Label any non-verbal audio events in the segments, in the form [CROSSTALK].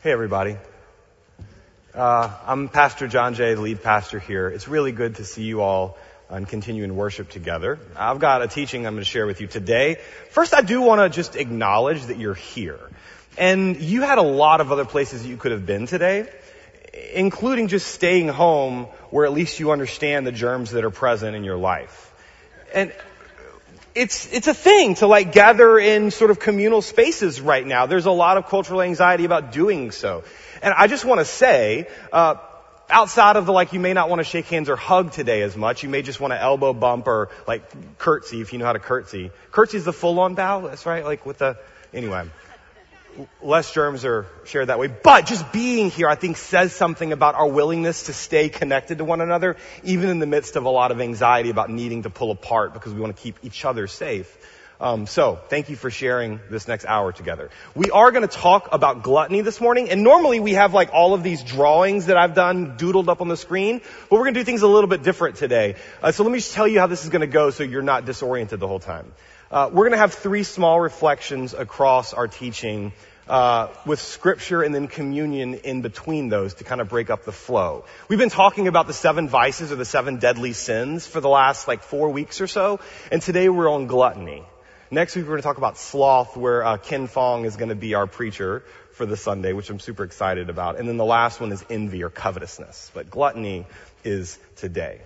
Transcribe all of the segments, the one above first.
Hey, everybody. Uh, I'm Pastor John Jay, the lead pastor here. It's really good to see you all and continue in worship together. I've got a teaching I'm going to share with you today. First, I do want to just acknowledge that you're here. And you had a lot of other places you could have been today, including just staying home where at least you understand the germs that are present in your life. And it's, it's a thing to like gather in sort of communal spaces right now. There's a lot of cultural anxiety about doing so. And I just want to say, uh, outside of the like you may not want to shake hands or hug today as much, you may just want to elbow bump or like curtsy if you know how to curtsy. Curtsy is the full on bow, that's right, like with the, anyway less germs are shared that way. But just being here, I think, says something about our willingness to stay connected to one another, even in the midst of a lot of anxiety about needing to pull apart because we want to keep each other safe. Um, so, thank you for sharing this next hour together. We are going to talk about gluttony this morning, and normally we have like all of these drawings that I've done doodled up on the screen, but we're going to do things a little bit different today. Uh, so let me just tell you how this is going to go, so you're not disoriented the whole time. Uh, we're going to have three small reflections across our teaching uh, with scripture and then communion in between those to kind of break up the flow. We've been talking about the seven vices or the seven deadly sins for the last like four weeks or so, and today we're on gluttony. Next week we're going to talk about sloth, where uh, Ken Fong is going to be our preacher for the Sunday, which I'm super excited about. And then the last one is envy or covetousness. But gluttony is today.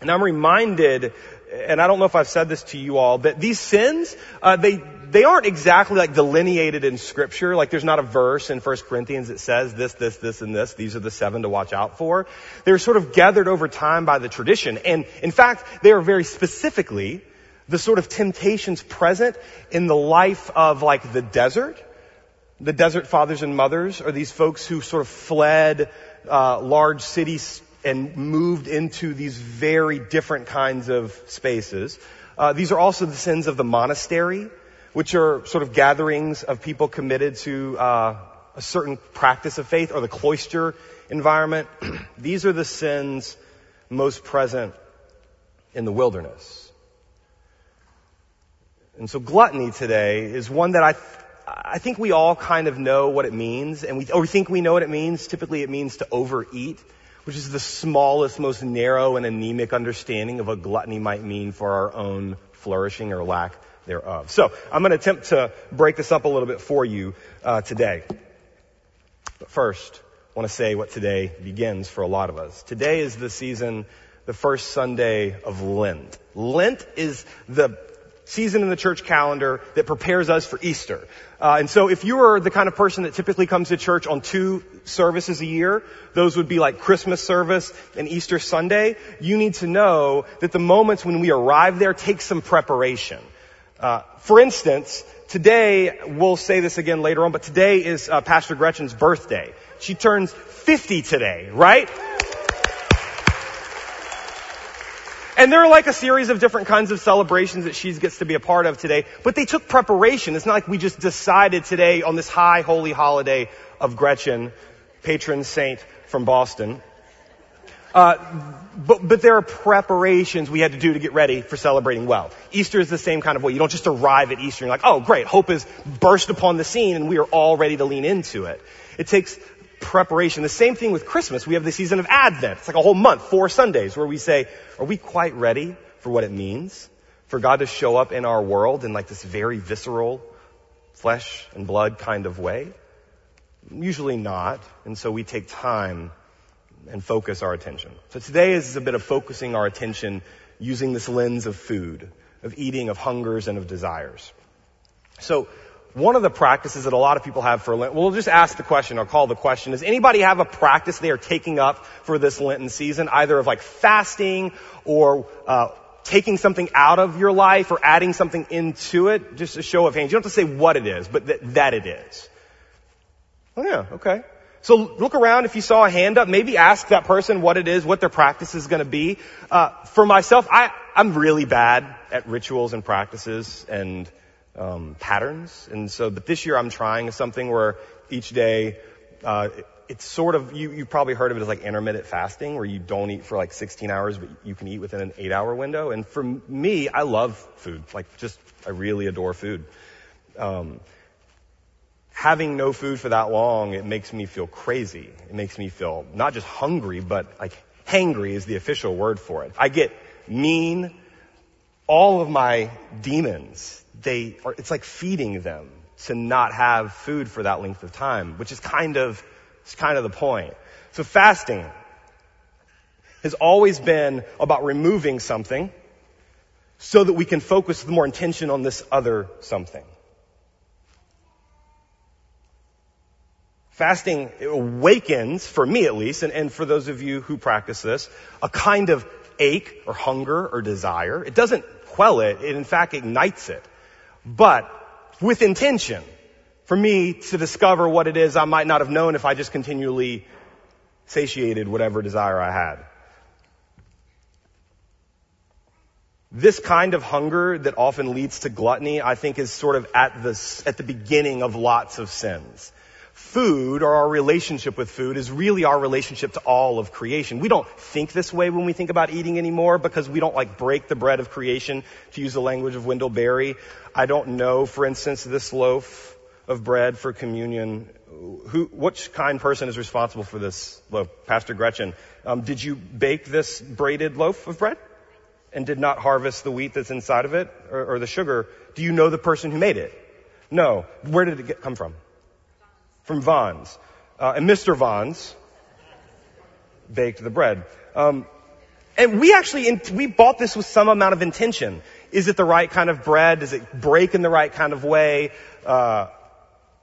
And I'm reminded, and I don't know if I've said this to you all, that these sins, uh, they they aren't exactly like delineated in scripture. Like there's not a verse in 1 Corinthians that says this, this, this, and this. These are the seven to watch out for. They're sort of gathered over time by the tradition. And in fact, they are very specifically the sort of temptations present in the life of like the desert. The desert fathers and mothers are these folks who sort of fled uh, large cities and moved into these very different kinds of spaces. Uh, these are also the sins of the monastery which are sort of gatherings of people committed to uh, a certain practice of faith, or the cloister environment. [CLEARS THROAT] These are the sins most present in the wilderness. And so gluttony today is one that I, I think we all kind of know what it means, and we, or we think we know what it means. Typically it means to overeat, which is the smallest, most narrow and anemic understanding of what gluttony might mean for our own flourishing or lack thereof. So I'm going to attempt to break this up a little bit for you uh, today. But first, I want to say what today begins for a lot of us. Today is the season, the first Sunday of Lent. Lent is the season in the church calendar that prepares us for Easter. Uh, and so if you are the kind of person that typically comes to church on two services a year, those would be like Christmas service and Easter Sunday, you need to know that the moments when we arrive there take some preparation. Uh, for instance, today, we'll say this again later on, but today is uh, Pastor Gretchen's birthday. She turns 50 today, right? And there are like a series of different kinds of celebrations that she gets to be a part of today, but they took preparation. It's not like we just decided today on this high holy holiday of Gretchen, patron saint from Boston. Uh, but, but there are preparations we had to do to get ready for celebrating well. Easter is the same kind of way. You don't just arrive at Easter and you're like, oh great, hope has burst upon the scene and we are all ready to lean into it. It takes preparation. The same thing with Christmas. We have the season of Advent. It's like a whole month, four Sundays, where we say, are we quite ready for what it means for God to show up in our world in like this very visceral, flesh and blood kind of way? Usually not. And so we take time and focus our attention. So today is a bit of focusing our attention using this lens of food, of eating, of hungers, and of desires. So one of the practices that a lot of people have for Lent, we'll just ask the question, or call the question, does anybody have a practice they are taking up for this Lenten season, either of like fasting or uh, taking something out of your life or adding something into it? Just a show of hands. You don't have to say what it is, but that, that it is. Oh yeah, okay. So look around. If you saw a hand up, maybe ask that person what it is, what their practice is going to be. Uh, for myself, I, I'm really bad at rituals and practices and um, patterns, and so but this year I'm trying something where each day uh, it's sort of you you've probably heard of it as like intermittent fasting, where you don't eat for like 16 hours, but you can eat within an eight-hour window. And for me, I love food. Like just I really adore food. Um, having no food for that long, it makes me feel crazy. It makes me feel not just hungry, but like hangry is the official word for it. I get mean. All of my demons, they are, it's like feeding them to not have food for that length of time, which is kind of, it's kind of the point. So fasting has always been about removing something so that we can focus more intention on this other something. Fasting awakens, for me at least, and, and for those of you who practice this, a kind of ache or hunger or desire. It doesn't quell it, it in fact ignites it. But with intention, for me to discover what it is I might not have known if I just continually satiated whatever desire I had. This kind of hunger that often leads to gluttony, I think is sort of at the, at the beginning of lots of sins. Food, or our relationship with food, is really our relationship to all of creation. We don't think this way when we think about eating anymore because we don't like break the bread of creation, to use the language of Wendell Berry. I don't know, for instance, this loaf of bread for communion. Who, which kind person is responsible for this loaf? Pastor Gretchen. Um, did you bake this braided loaf of bread? and did not harvest the wheat that's inside of it or, or the sugar, do you know the person who made it? No. Where did it get, come from? From Vons. Uh, and Mr. Vons baked the bread. Um, and we actually, we bought this with some amount of intention. Is it the right kind of bread? Does it break in the right kind of way? Uh,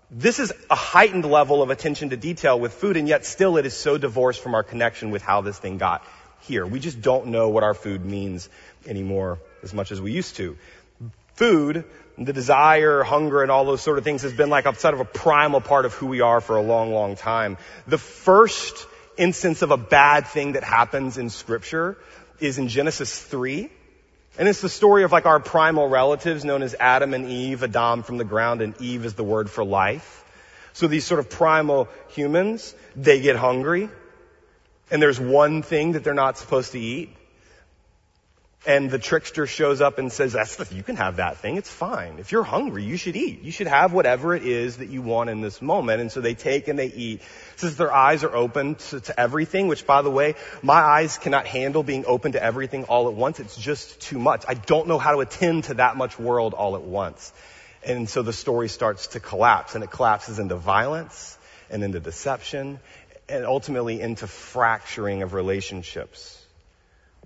this is a heightened level of attention to detail with food, and yet still it is so divorced from our connection with how this thing got here. We just don't know what our food means anymore as much as we used to. Food, the desire, hunger, and all those sort of things has been like a sort of a primal part of who we are for a long, long time. The first instance of a bad thing that happens in scripture is in Genesis 3. And it's the story of like our primal relatives known as Adam and Eve, Adam from the ground, and Eve is the word for life. So these sort of primal humans, they get hungry, and there's one thing that they're not supposed to eat, and the trickster shows up and says, that's the, you can have that thing. It's fine. If you're hungry, you should eat. You should have whatever it is that you want in this moment. And so they take and they eat. Since their eyes are open to, to everything, which by the way, my eyes cannot handle being open to everything all at once. It's just too much. I don't know how to attend to that much world all at once. And so the story starts to collapse and it collapses into violence and into deception and ultimately into fracturing of relationships.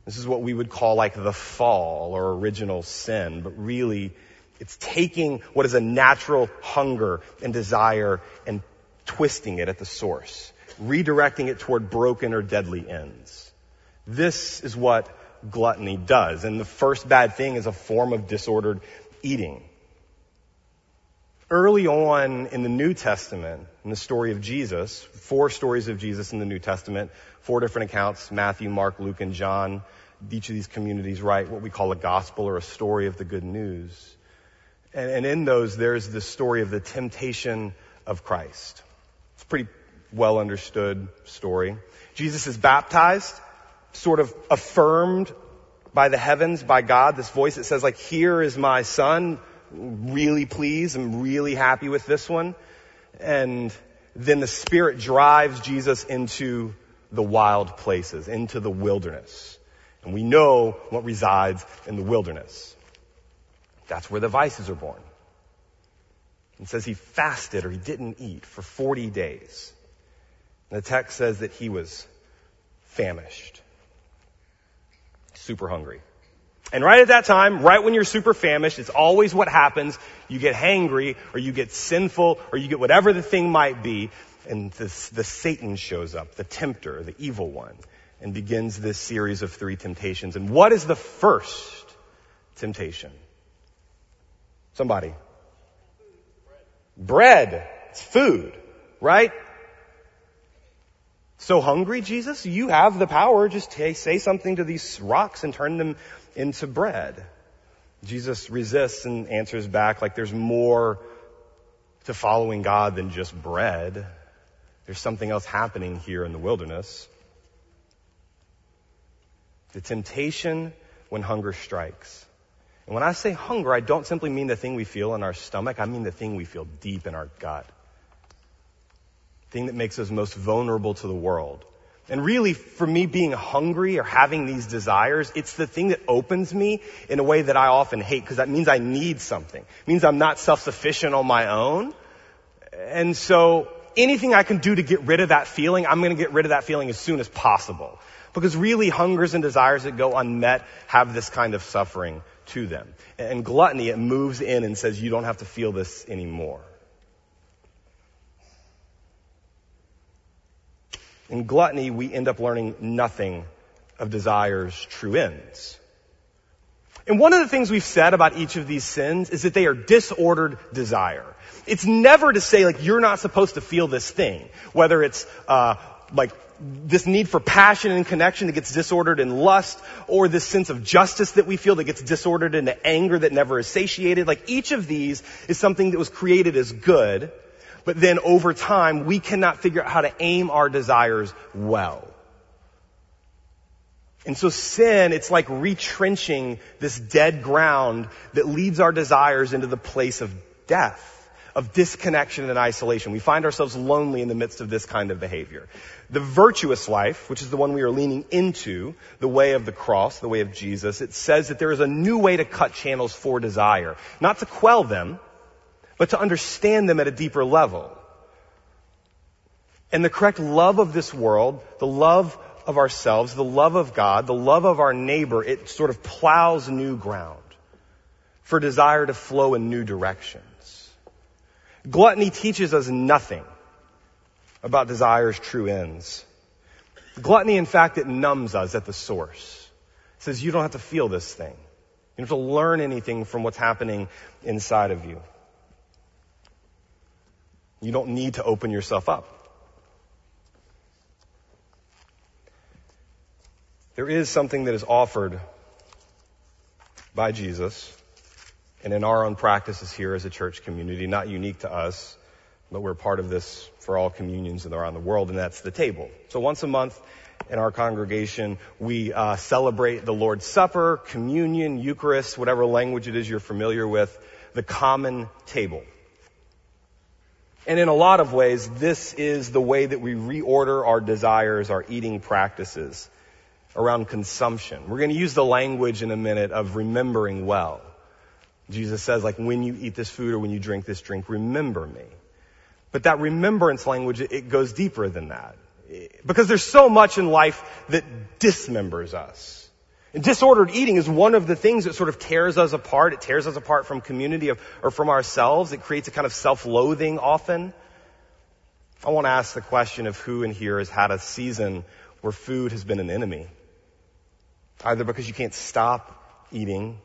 This is what we would call like the fall or original sin, but really it's taking what is a natural hunger and desire and twisting it at the source, redirecting it toward broken or deadly ends. This is what gluttony does. And the first bad thing is a form of disordered eating early on in the New Testament, in the story of Jesus, four stories of Jesus in the New Testament, four different accounts, Matthew, Mark, Luke, and John. Each of these communities write what we call a gospel or a story of the good news. And, and in those, there's the story of the temptation of Christ. It's a pretty well understood story. Jesus is baptized, sort of affirmed by the heavens, by God, this voice that says like, here is my son, really pleased. I'm really happy with this one. And then the Spirit drives Jesus into the wild places, into the wilderness. And we know what resides in the wilderness. That's where the vices are born. It says he fasted or he didn't eat for 40 days. And the text says that he was famished, super hungry. And right at that time, right when you're super famished, it's always what happens. You get hangry, or you get sinful, or you get whatever the thing might be, and this, the Satan shows up, the tempter, the evil one, and begins this series of three temptations. And what is the first temptation? Somebody. Bread. It's food, right? So hungry, Jesus? You have the power. Just say something to these rocks and turn them into bread. Jesus resists and answers back like there's more to following God than just bread. There's something else happening here in the wilderness. The temptation when hunger strikes. And when I say hunger, I don't simply mean the thing we feel in our stomach. I mean the thing we feel deep in our gut. The thing that makes us most vulnerable to the world. And really, for me, being hungry or having these desires, it's the thing that opens me in a way that I often hate because that means I need something. It means I'm not self-sufficient on my own. And so anything I can do to get rid of that feeling, I'm going to get rid of that feeling as soon as possible. Because really, hungers and desires that go unmet have this kind of suffering to them. And gluttony, it moves in and says, you don't have to feel this anymore. In gluttony, we end up learning nothing of desire's true ends. And one of the things we've said about each of these sins is that they are disordered desire. It's never to say like you're not supposed to feel this thing, whether it's uh, like this need for passion and connection that gets disordered in lust, or this sense of justice that we feel that gets disordered into anger that never is satiated. Like each of these is something that was created as good, but then over time, we cannot figure out how to aim our desires well. And so sin, it's like retrenching this dead ground that leads our desires into the place of death, of disconnection and isolation. We find ourselves lonely in the midst of this kind of behavior. The virtuous life, which is the one we are leaning into, the way of the cross, the way of Jesus, it says that there is a new way to cut channels for desire. Not to quell them, but to understand them at a deeper level. And the correct love of this world, the love of ourselves, the love of God, the love of our neighbor, it sort of plows new ground for desire to flow in new directions. Gluttony teaches us nothing about desire's true ends. Gluttony, in fact, it numbs us at the source. It says you don't have to feel this thing. You don't have to learn anything from what's happening inside of you. You don't need to open yourself up. There is something that is offered by Jesus and in our own practices here as a church community, not unique to us, but we're part of this for all communions around the world, and that's the table. So once a month in our congregation, we uh, celebrate the Lord's Supper, communion, Eucharist, whatever language it is you're familiar with, the common table. And in a lot of ways, this is the way that we reorder our desires, our eating practices around consumption. We're going to use the language in a minute of remembering well. Jesus says, like, when you eat this food or when you drink this drink, remember me. But that remembrance language, it goes deeper than that. Because there's so much in life that dismembers us. And disordered eating is one of the things that sort of tears us apart. It tears us apart from community of, or from ourselves. It creates a kind of self-loathing often. I want to ask the question of who in here has had a season where food has been an enemy. Either because you can't stop eating,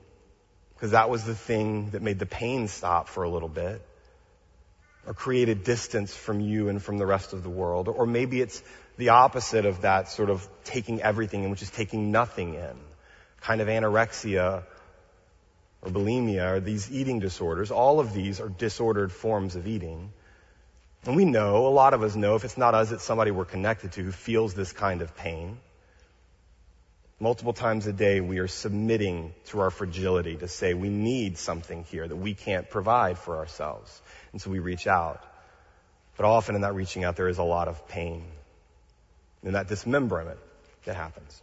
because that was the thing that made the pain stop for a little bit, or created distance from you and from the rest of the world, or maybe it's the opposite of that sort of taking everything in, which is taking nothing in kind of anorexia or bulimia or these eating disorders. All of these are disordered forms of eating. And we know, a lot of us know, if it's not us, it's somebody we're connected to who feels this kind of pain. Multiple times a day, we are submitting to our fragility to say we need something here that we can't provide for ourselves. And so we reach out. But often in that reaching out, there is a lot of pain and that dismemberment that happens.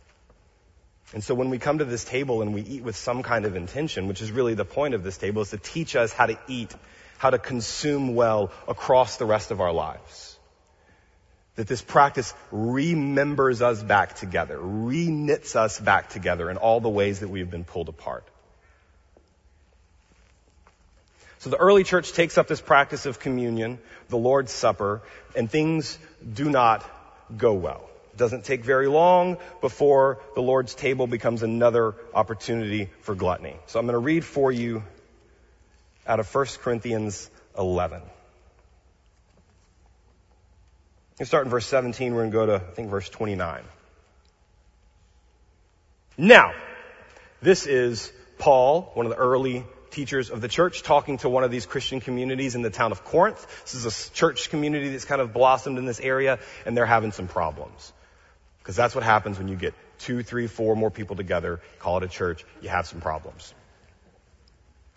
And so when we come to this table and we eat with some kind of intention, which is really the point of this table, is to teach us how to eat, how to consume well across the rest of our lives. That this practice remembers us back together, re-knits us back together in all the ways that we've been pulled apart. So the early church takes up this practice of communion, the Lord's Supper, and things do not go well. It doesn't take very long before the Lord's table becomes another opportunity for gluttony. So I'm going to read for you out of 1 Corinthians 11. We start in verse 17. We're going to go to, I think, verse 29. Now, this is Paul, one of the early teachers of the church, talking to one of these Christian communities in the town of Corinth. This is a church community that's kind of blossomed in this area, and they're having some problems. Because that's what happens when you get two, three, four more people together, call it a church, you have some problems.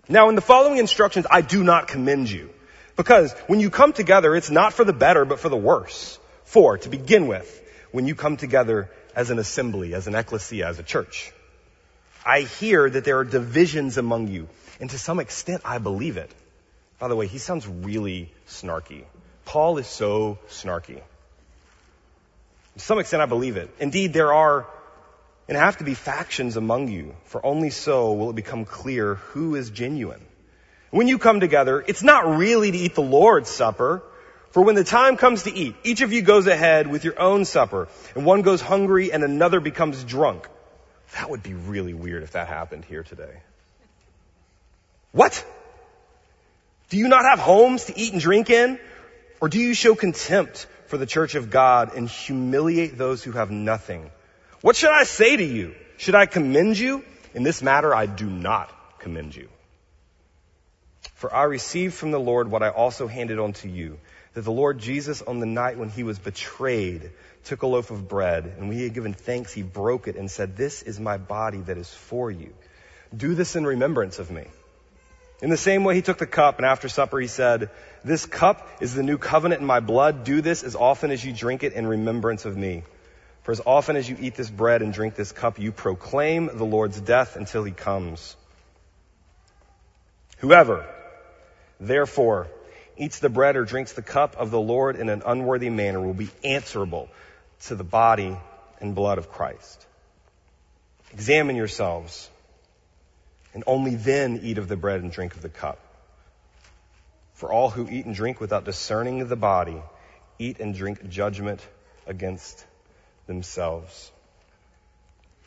Now in the following instructions, I do not commend you, Because when you come together, it's not for the better, but for the worse. For, to begin with, when you come together as an assembly, as an ecclesia, as a church. I hear that there are divisions among you. And to some extent, I believe it. By the way, he sounds really snarky. Paul is so snarky. To some extent, I believe it. Indeed, there are and have to be factions among you, for only so will it become clear who is genuine. When you come together, it's not really to eat the Lord's supper, for when the time comes to eat, each of you goes ahead with your own supper, and one goes hungry and another becomes drunk. That would be really weird if that happened here today. What? Do you not have homes to eat and drink in? Or do you show contempt for the church of God and humiliate those who have nothing? What should I say to you? Should I commend you? In this matter, I do not commend you. For I received from the Lord what I also handed on to you, that the Lord Jesus on the night when he was betrayed took a loaf of bread, and when he had given thanks, he broke it and said, This is my body that is for you. Do this in remembrance of me. In the same way, he took the cup, and after supper, he said, This cup is the new covenant in my blood. Do this as often as you drink it in remembrance of me. For as often as you eat this bread and drink this cup, you proclaim the Lord's death until he comes. Whoever, therefore, eats the bread or drinks the cup of the Lord in an unworthy manner will be answerable to the body and blood of Christ. Examine yourselves, and only then eat of the bread and drink of the cup. For all who eat and drink without discerning the body eat and drink judgment against themselves.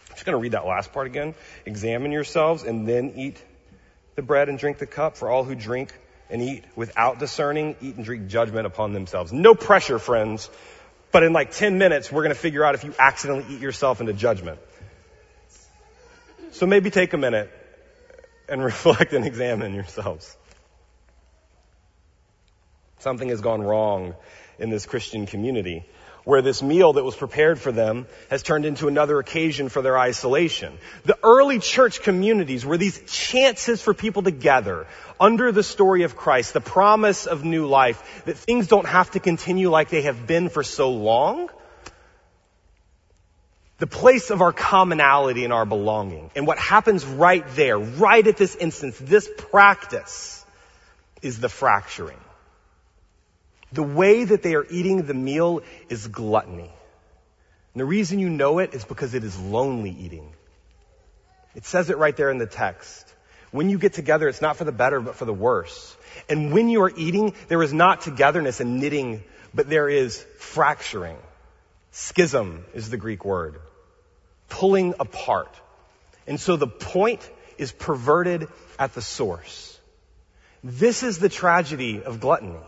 I'm just going to read that last part again. Examine yourselves and then eat the bread and drink the cup. For all who drink and eat without discerning, eat and drink judgment upon themselves. No pressure, friends. But in like 10 minutes, we're going to figure out if you accidentally eat yourself into judgment. So maybe take a minute and [LAUGHS] reflect and examine yourselves. Something has gone wrong in this Christian community where this meal that was prepared for them has turned into another occasion for their isolation. The early church communities were these chances for people to gather under the story of Christ, the promise of new life, that things don't have to continue like they have been for so long. The place of our commonality and our belonging. And what happens right there, right at this instance, this practice is the fracturing. The way that they are eating the meal is gluttony. And the reason you know it is because it is lonely eating. It says it right there in the text. When you get together, it's not for the better, but for the worse. And when you are eating, there is not togetherness and knitting, but there is fracturing. Schism is the Greek word. Pulling apart. And so the point is perverted at the source. This is the tragedy of gluttony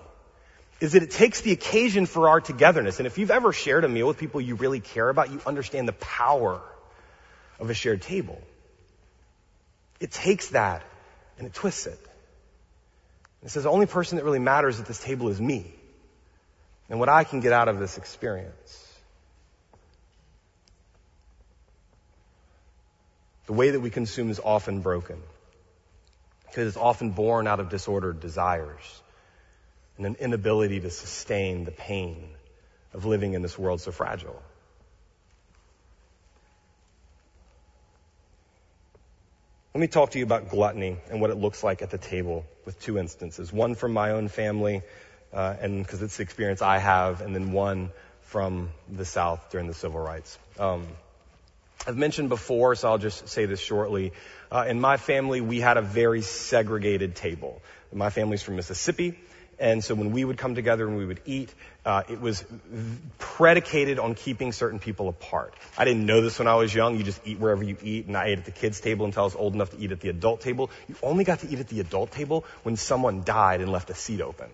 is that it takes the occasion for our togetherness. And if you've ever shared a meal with people you really care about, you understand the power of a shared table. It takes that and it twists it. It says the only person that really matters at this table is me and what I can get out of this experience. The way that we consume is often broken because it's often born out of disordered desires and an inability to sustain the pain of living in this world so fragile. Let me talk to you about gluttony and what it looks like at the table with two instances. One from my own family, uh, and because it's the experience I have, and then one from the South during the civil rights. Um, I've mentioned before, so I'll just say this shortly. Uh, in my family, we had a very segregated table. My family's from Mississippi. And so when we would come together and we would eat, uh, it was predicated on keeping certain people apart. I didn't know this when I was young. You just eat wherever you eat, and I ate at the kids' table until I was old enough to eat at the adult table. You only got to eat at the adult table when someone died and left a seat open.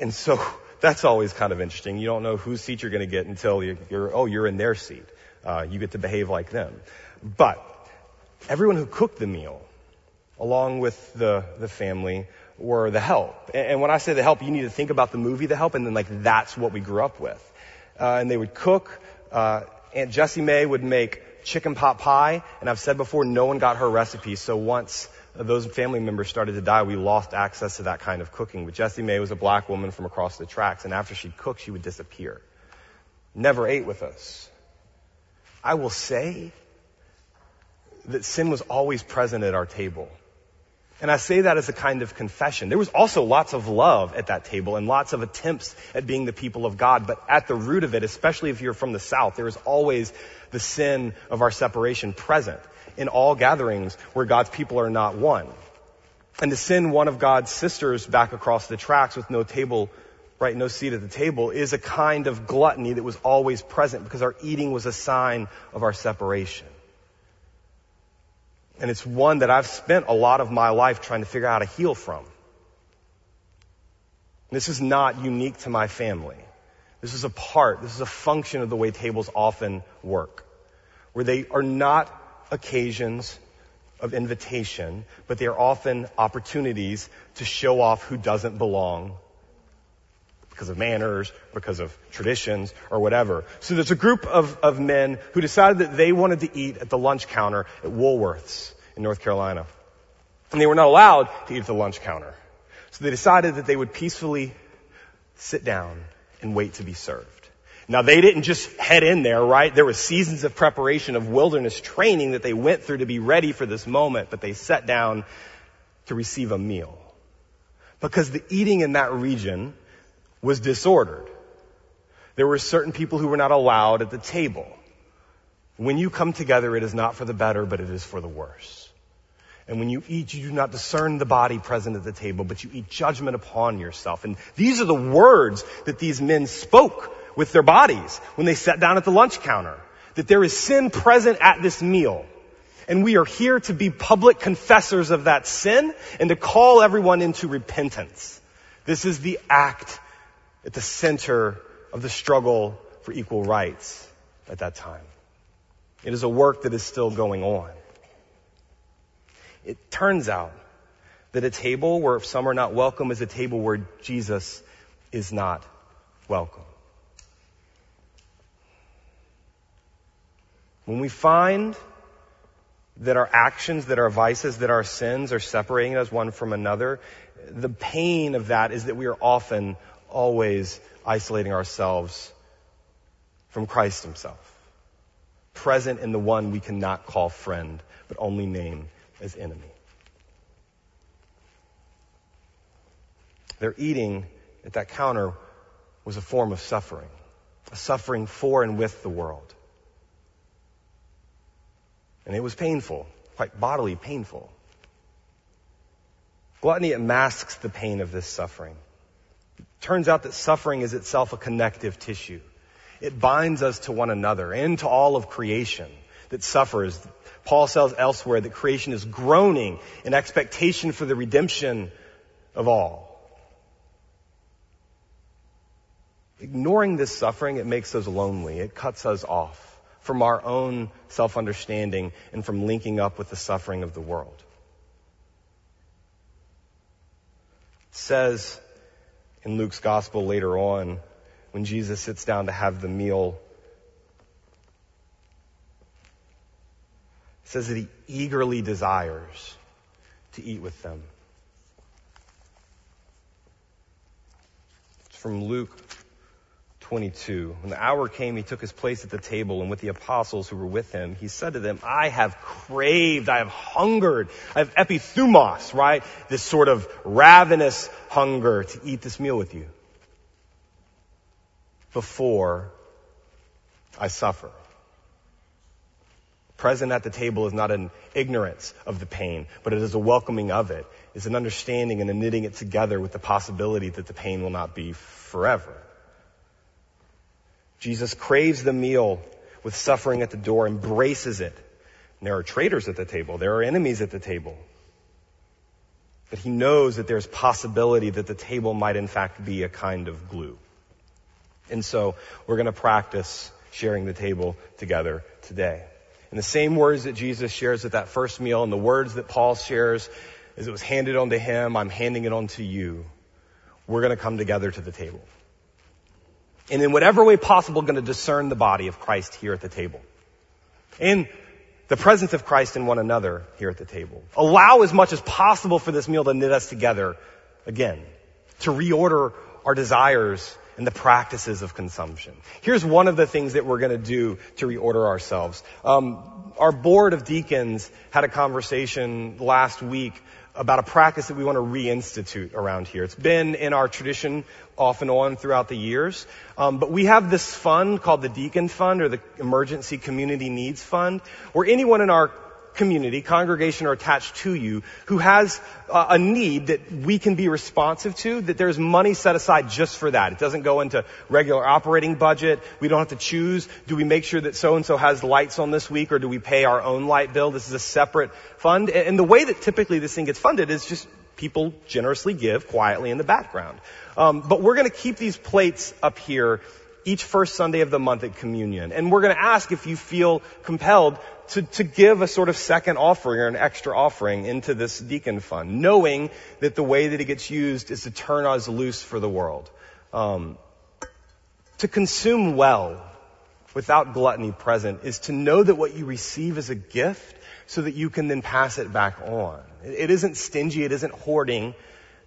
And so [LAUGHS] that's always kind of interesting. You don't know whose seat you're going to get until you're, you're, oh, you're in their seat. Uh, you get to behave like them. But everyone who cooked the meal, along with the, the family, were the help. And when I say the help, you need to think about the movie The Help, and then like that's what we grew up with. Uh, and they would cook. Uh, Aunt Jessie May would make chicken pot pie, and I've said before, no one got her recipe. So once those family members started to die, we lost access to that kind of cooking. But Jessie May was a black woman from across the tracks, and after she'd cook, she would disappear. Never ate with us. I will say that sin was always present at our table. And I say that as a kind of confession. There was also lots of love at that table and lots of attempts at being the people of God. But at the root of it, especially if you're from the South, there is always the sin of our separation present in all gatherings where God's people are not one. And to send one of God's sisters back across the tracks with no table, right, no seat at the table is a kind of gluttony that was always present because our eating was a sign of our separation. And it's one that I've spent a lot of my life trying to figure out how to heal from. This is not unique to my family. This is a part, this is a function of the way tables often work, where they are not occasions of invitation, but they are often opportunities to show off who doesn't belong because of manners, because of traditions, or whatever. So there's a group of, of men who decided that they wanted to eat at the lunch counter at Woolworths in North Carolina. And they were not allowed to eat at the lunch counter. So they decided that they would peacefully sit down and wait to be served. Now they didn't just head in there, right? There was seasons of preparation of wilderness training that they went through to be ready for this moment, but they sat down to receive a meal. Because the eating in that region was disordered. There were certain people who were not allowed at the table. When you come together, it is not for the better, but it is for the worse. And when you eat, you do not discern the body present at the table, but you eat judgment upon yourself. And these are the words that these men spoke with their bodies when they sat down at the lunch counter. That there is sin present at this meal. And we are here to be public confessors of that sin and to call everyone into repentance. This is the act at the center of the struggle for equal rights at that time. It is a work that is still going on. It turns out that a table where some are not welcome is a table where Jesus is not welcome. When we find that our actions, that our vices, that our sins are separating us one from another, the pain of that is that we are often always isolating ourselves from Christ himself. Present in the one we cannot call friend, but only name as enemy. Their eating at that counter was a form of suffering, a suffering for and with the world. And it was painful, quite bodily painful. Gluttony, it masks the pain of this suffering. Turns out that suffering is itself a connective tissue. It binds us to one another and to all of creation that suffers. Paul says elsewhere that creation is groaning in expectation for the redemption of all. Ignoring this suffering, it makes us lonely. It cuts us off from our own self-understanding and from linking up with the suffering of the world. It says in Luke's gospel later on, when Jesus sits down to have the meal, it says that he eagerly desires to eat with them. It's from Luke 22. When the hour came, he took his place at the table and with the apostles who were with him, he said to them, I have craved, I have hungered, I have epithumos, right? This sort of ravenous hunger to eat this meal with you before I suffer. Present at the table is not an ignorance of the pain, but it is a welcoming of it. It's an understanding and a knitting it together with the possibility that the pain will not be forever. Jesus craves the meal with suffering at the door, embraces it. And there are traitors at the table. There are enemies at the table. But he knows that there's possibility that the table might in fact be a kind of glue. And so we're going to practice sharing the table together today. And the same words that Jesus shares at that first meal and the words that Paul shares as it was handed on to him, I'm handing it on to you. We're going to come together to the table and in whatever way possible going to discern the body of Christ here at the table. And the presence of Christ in one another here at the table. Allow as much as possible for this meal to knit us together again, to reorder our desires and the practices of consumption. Here's one of the things that we're going to do to reorder ourselves. Um, our board of deacons had a conversation last week about a practice that we want to reinstitute around here. It's been in our tradition off and on throughout the years. Um, but we have this fund called the Deacon Fund or the Emergency Community Needs Fund, where anyone in our community, congregation are attached to you who has a need that we can be responsive to, that there's money set aside just for that. It doesn't go into regular operating budget. We don't have to choose, do we make sure that so and so has lights on this week or do we pay our own light bill? This is a separate fund. And the way that typically this thing gets funded is just people generously give quietly in the background. Um, but we're going to keep these plates up here each first Sunday of the month at communion. And we're going to ask if you feel compelled to, to give a sort of second offering or an extra offering into this deacon fund, knowing that the way that it gets used is to turn us loose for the world. Um, to consume well without gluttony present is to know that what you receive is a gift so that you can then pass it back on. It isn't stingy, it isn't hoarding,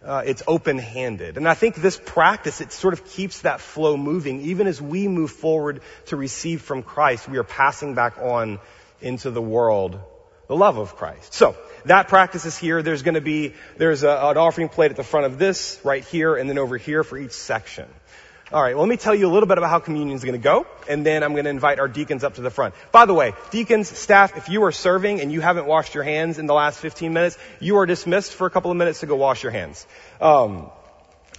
uh, it's open-handed. And I think this practice, it sort of keeps that flow moving. Even as we move forward to receive from Christ, we are passing back on into the world the love of Christ. So, that practice is here. There's to be, there's a, an offering plate at the front of this, right here, and then over here for each section. All right, well, let me tell you a little bit about how communion is going to go, and then I'm going to invite our deacons up to the front. By the way, deacons, staff, if you are serving and you haven't washed your hands in the last 15 minutes, you are dismissed for a couple of minutes to go wash your hands. Um,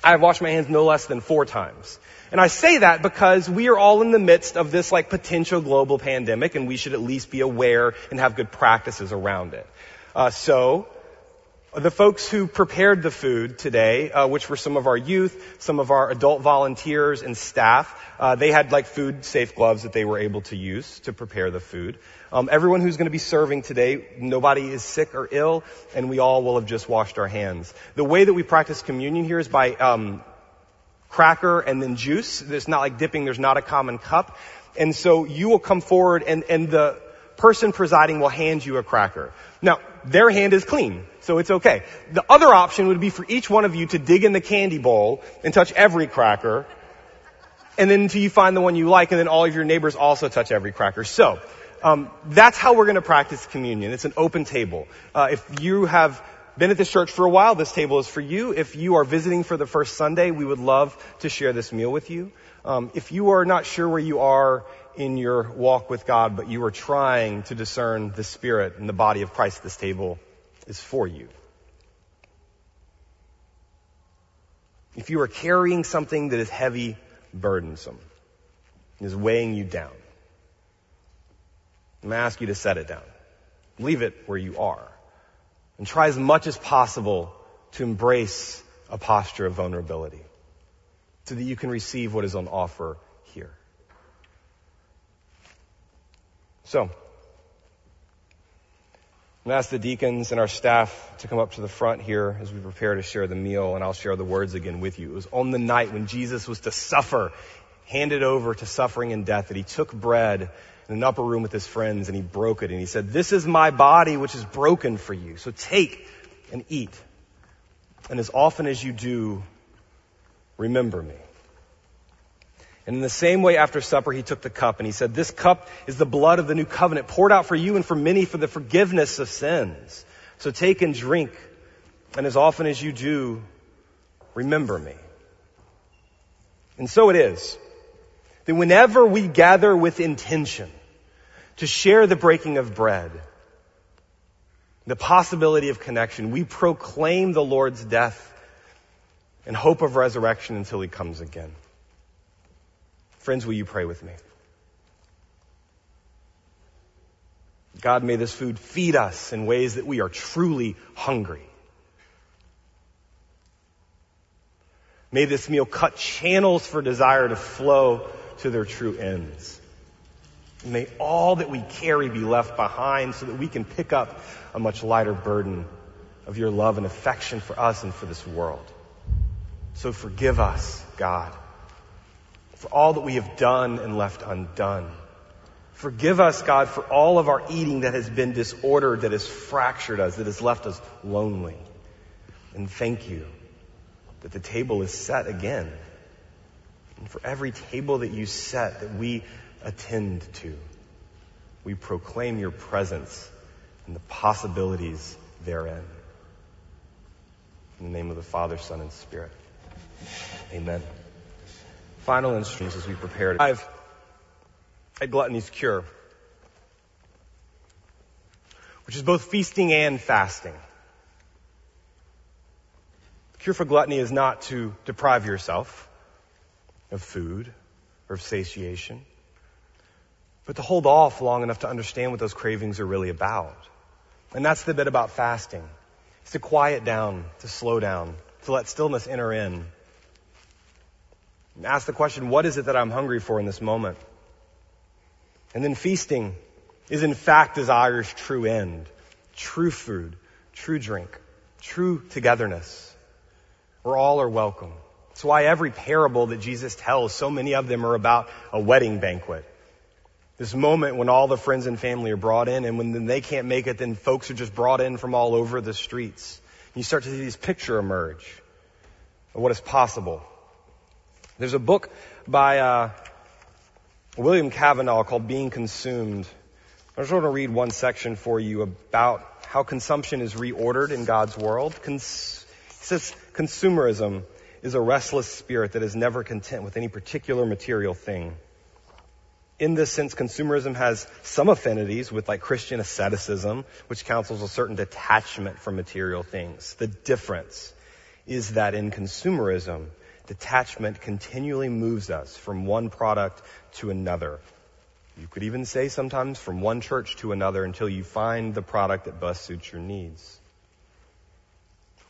I've washed my hands no less than four times. And I say that because we are all in the midst of this like potential global pandemic and we should at least be aware and have good practices around it. Uh, so, the folks who prepared the food today, uh, which were some of our youth, some of our adult volunteers and staff, uh, they had like food safe gloves that they were able to use to prepare the food. Um, everyone who's going to be serving today, nobody is sick or ill, and we all will have just washed our hands. The way that we practice communion here is by um, cracker and then juice. It's not like dipping. There's not a common cup, and so you will come forward, and and the person presiding will hand you a cracker. Now, their hand is clean, so it's okay. The other option would be for each one of you to dig in the candy bowl and touch every cracker, and then until you find the one you like, and then all of your neighbors also touch every cracker. So, um, that's how we're going to practice communion. It's an open table. Uh, if you have been at this church for a while, this table is for you. If you are visiting for the first Sunday, we would love to share this meal with you. Um, if you are not sure where you are in your walk with God, but you are trying to discern the Spirit and the body of Christ, this table is for you. If you are carrying something that is heavy, burdensome, is weighing you down, I'm going to ask you to set it down. Leave it where you are. And try as much as possible to embrace a posture of vulnerability so that you can receive what is on offer here. So, I'm going to ask the deacons and our staff to come up to the front here as we prepare to share the meal, and I'll share the words again with you. It was on the night when Jesus was to suffer, handed over to suffering and death, that he took bread in an upper room with his friends and he broke it and he said, This is my body which is broken for you. So take and eat. And as often as you do, remember me. And in the same way, after supper, he took the cup and he said, This cup is the blood of the new covenant poured out for you and for many for the forgiveness of sins. So take and drink. And as often as you do, remember me. And so it is that whenever we gather with intention to share the breaking of bread, the possibility of connection, we proclaim the Lord's death and hope of resurrection until he comes again. Friends, will you pray with me? God, may this food feed us in ways that we are truly hungry. May this meal cut channels for desire to flow to their true ends. May all that we carry be left behind so that we can pick up a much lighter burden of your love and affection for us and for this world. So forgive us, God for all that we have done and left undone. Forgive us, God, for all of our eating that has been disordered, that has fractured us, that has left us lonely. And thank you that the table is set again. And for every table that you set that we attend to, we proclaim your presence and the possibilities therein. In the name of the Father, Son, and Spirit. Amen. Final instructions as we prepare. I've at Gluttony's Cure, which is both feasting and fasting. The cure for gluttony is not to deprive yourself of food or of satiation, but to hold off long enough to understand what those cravings are really about. And that's the bit about fasting. It's to quiet down, to slow down, to let stillness enter in. And ask the question, what is it that I'm hungry for in this moment? And then feasting is in fact desire's true end, true food, true drink, true togetherness, where all are welcome. That's why every parable that Jesus tells, so many of them are about a wedding banquet. This moment when all the friends and family are brought in and when they can't make it, then folks are just brought in from all over the streets. You start to see this picture emerge of what is possible. There's a book by uh, William Cavanaugh called Being Consumed. I just want to read one section for you about how consumption is reordered in God's world. Cons- he says consumerism is a restless spirit that is never content with any particular material thing. In this sense, consumerism has some affinities with like Christian asceticism, which counsels a certain detachment from material things. The difference is that in consumerism, detachment continually moves us from one product to another. You could even say sometimes from one church to another until you find the product that best suits your needs.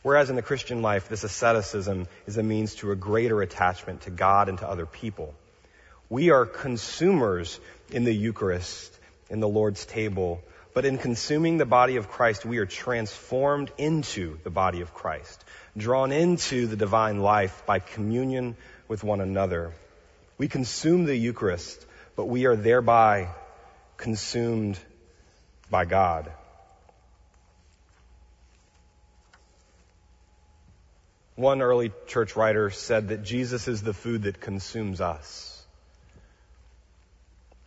Whereas in the Christian life, this asceticism is a means to a greater attachment to God and to other people. We are consumers in the Eucharist, in the Lord's table, but in consuming the body of Christ, we are transformed into the body of Christ, drawn into the divine life by communion with one another. We consume the Eucharist, but we are thereby consumed by God. One early church writer said that Jesus is the food that consumes us.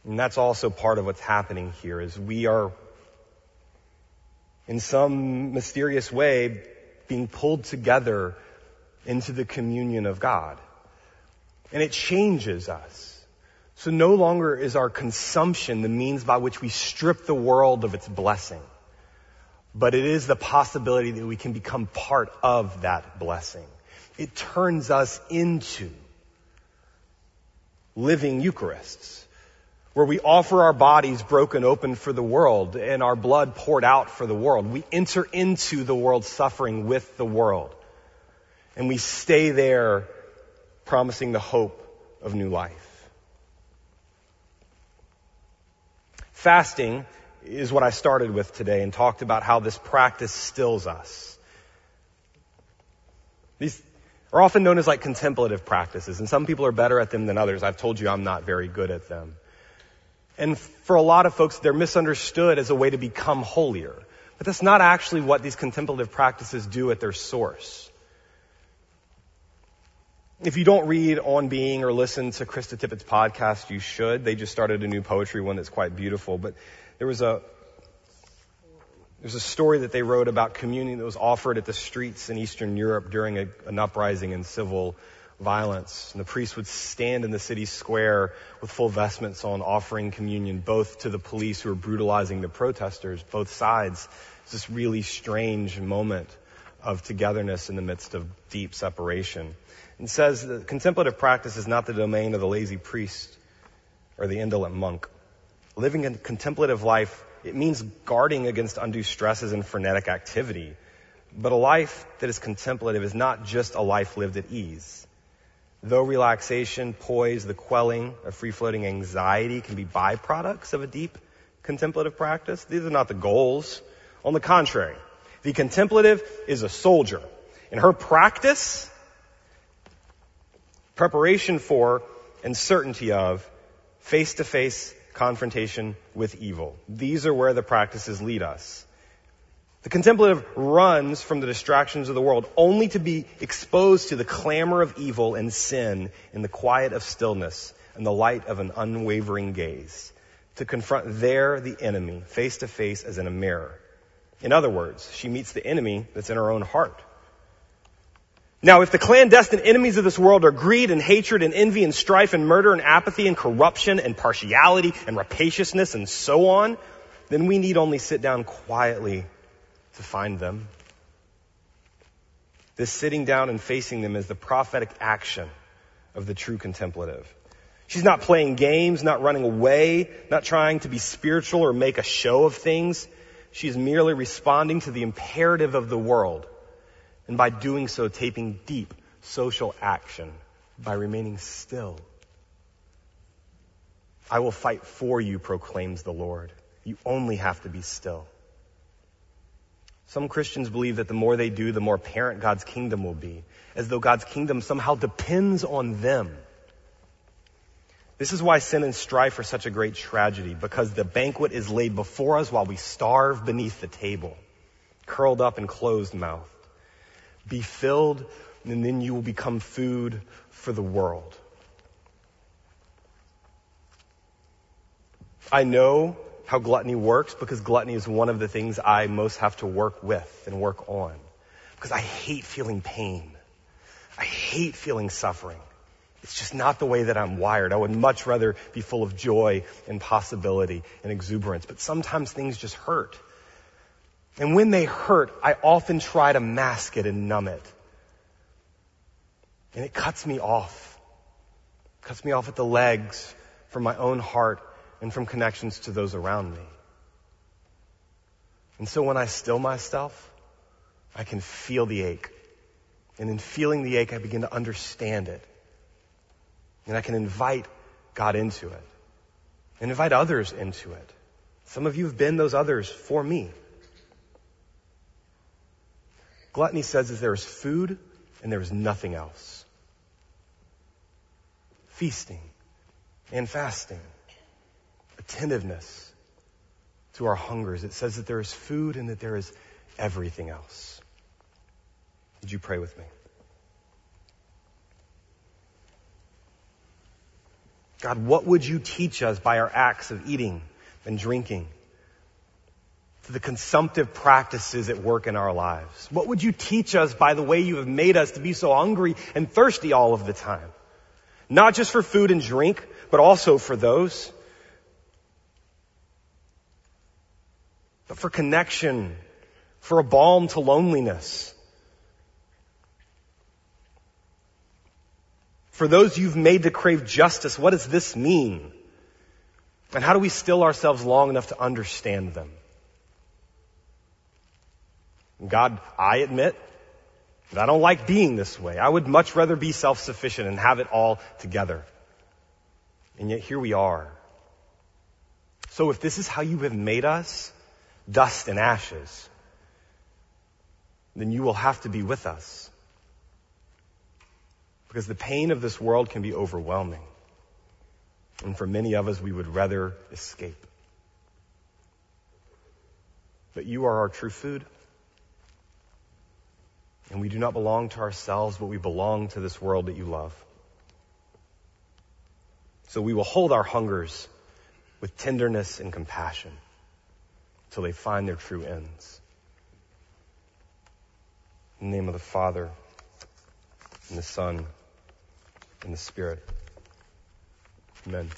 And that's also part of what's happening here is we are in some mysterious way being pulled together into the communion of God. And it changes us. So no longer is our consumption the means by which we strip the world of its blessing, but it is the possibility that we can become part of that blessing. It turns us into living Eucharists, where we offer our bodies broken open for the world and our blood poured out for the world. We enter into the world's suffering with the world. And we stay there promising the hope of new life. Fasting is what I started with today and talked about how this practice stills us. These are often known as like contemplative practices, and some people are better at them than others. I've told you I'm not very good at them. And for a lot of folks, they're misunderstood as a way to become holier. But that's not actually what these contemplative practices do at their source. If you don't read On Being or listen to Krista Tippett's podcast, you should. They just started a new poetry one that's quite beautiful. But there was a there's a story that they wrote about communion that was offered at the streets in Eastern Europe during a, an uprising in civil violence. And the priest would stand in the city square with full vestments on, offering communion both to the police who were brutalizing the protesters, both sides. It's this really strange moment of togetherness in the midst of deep separation and says that contemplative practice is not the domain of the lazy priest or the indolent monk. Living a contemplative life, it means guarding against undue stresses and frenetic activity. But a life that is contemplative is not just a life lived at ease. Though relaxation, poise, the quelling of free floating anxiety can be byproducts of a deep contemplative practice, these are not the goals. On the contrary, the contemplative is a soldier. In her practice, preparation for, and certainty of face to face confrontation with evil. These are where the practices lead us. The contemplative runs from the distractions of the world only to be exposed to the clamor of evil and sin in the quiet of stillness and the light of an unwavering gaze. To confront there the enemy face to face as in a mirror. In other words, she meets the enemy that's in her own heart. Now, if the clandestine enemies of this world are greed and hatred and envy and strife and murder and apathy and corruption and partiality and rapaciousness and so on, then we need only sit down quietly to find them. This sitting down and facing them is the prophetic action of the true contemplative. She's not playing games, not running away, not trying to be spiritual or make a show of things. She is merely responding to the imperative of the world and by doing so, taking deep social action by remaining still. I will fight for you, proclaims the Lord. You only have to be still. Some Christians believe that the more they do, the more apparent God's kingdom will be, as though God's kingdom somehow depends on them. This is why sin and strife are such a great tragedy, because the banquet is laid before us while we starve beneath the table, curled up and closed mouthed. Be filled, and then you will become food for the world. I know how gluttony works because gluttony is one of the things I most have to work with and work on. Because I hate feeling pain. I hate feeling suffering. It's just not the way that I'm wired. I would much rather be full of joy and possibility and exuberance. But sometimes things just hurt. And when they hurt, I often try to mask it and numb it. And it cuts me off. It cuts me off at the legs from my own heart and from connections to those around me. And so when I still myself, I can feel the ache. And in feeling the ache, I begin to understand it. And I can invite God into it. And invite others into it. Some of you have been those others for me. Gluttony says that there is food and there is nothing else. Feasting and fasting, attentiveness to our hungers. It says that there is food and that there is everything else. Would you pray with me? God, what would you teach us by our acts of eating and drinking? To the consumptive practices at work in our lives? What would you teach us by the way you have made us to be so hungry and thirsty all of the time? Not just for food and drink, but also for those. But for connection, for a balm to loneliness. For those you've made to crave justice, what does this mean? And how do we still ourselves long enough to understand them? God, I admit that I don't like being this way. I would much rather be self-sufficient and have it all together. And yet here we are. So if this is how you have made us, dust and ashes, then you will have to be with us. Because the pain of this world can be overwhelming. And for many of us, we would rather escape. But you are our true food. And we do not belong to ourselves, but we belong to this world that you love. So we will hold our hungers with tenderness and compassion till they find their true ends. In the name of the Father, and the Son, and the Spirit. Amen.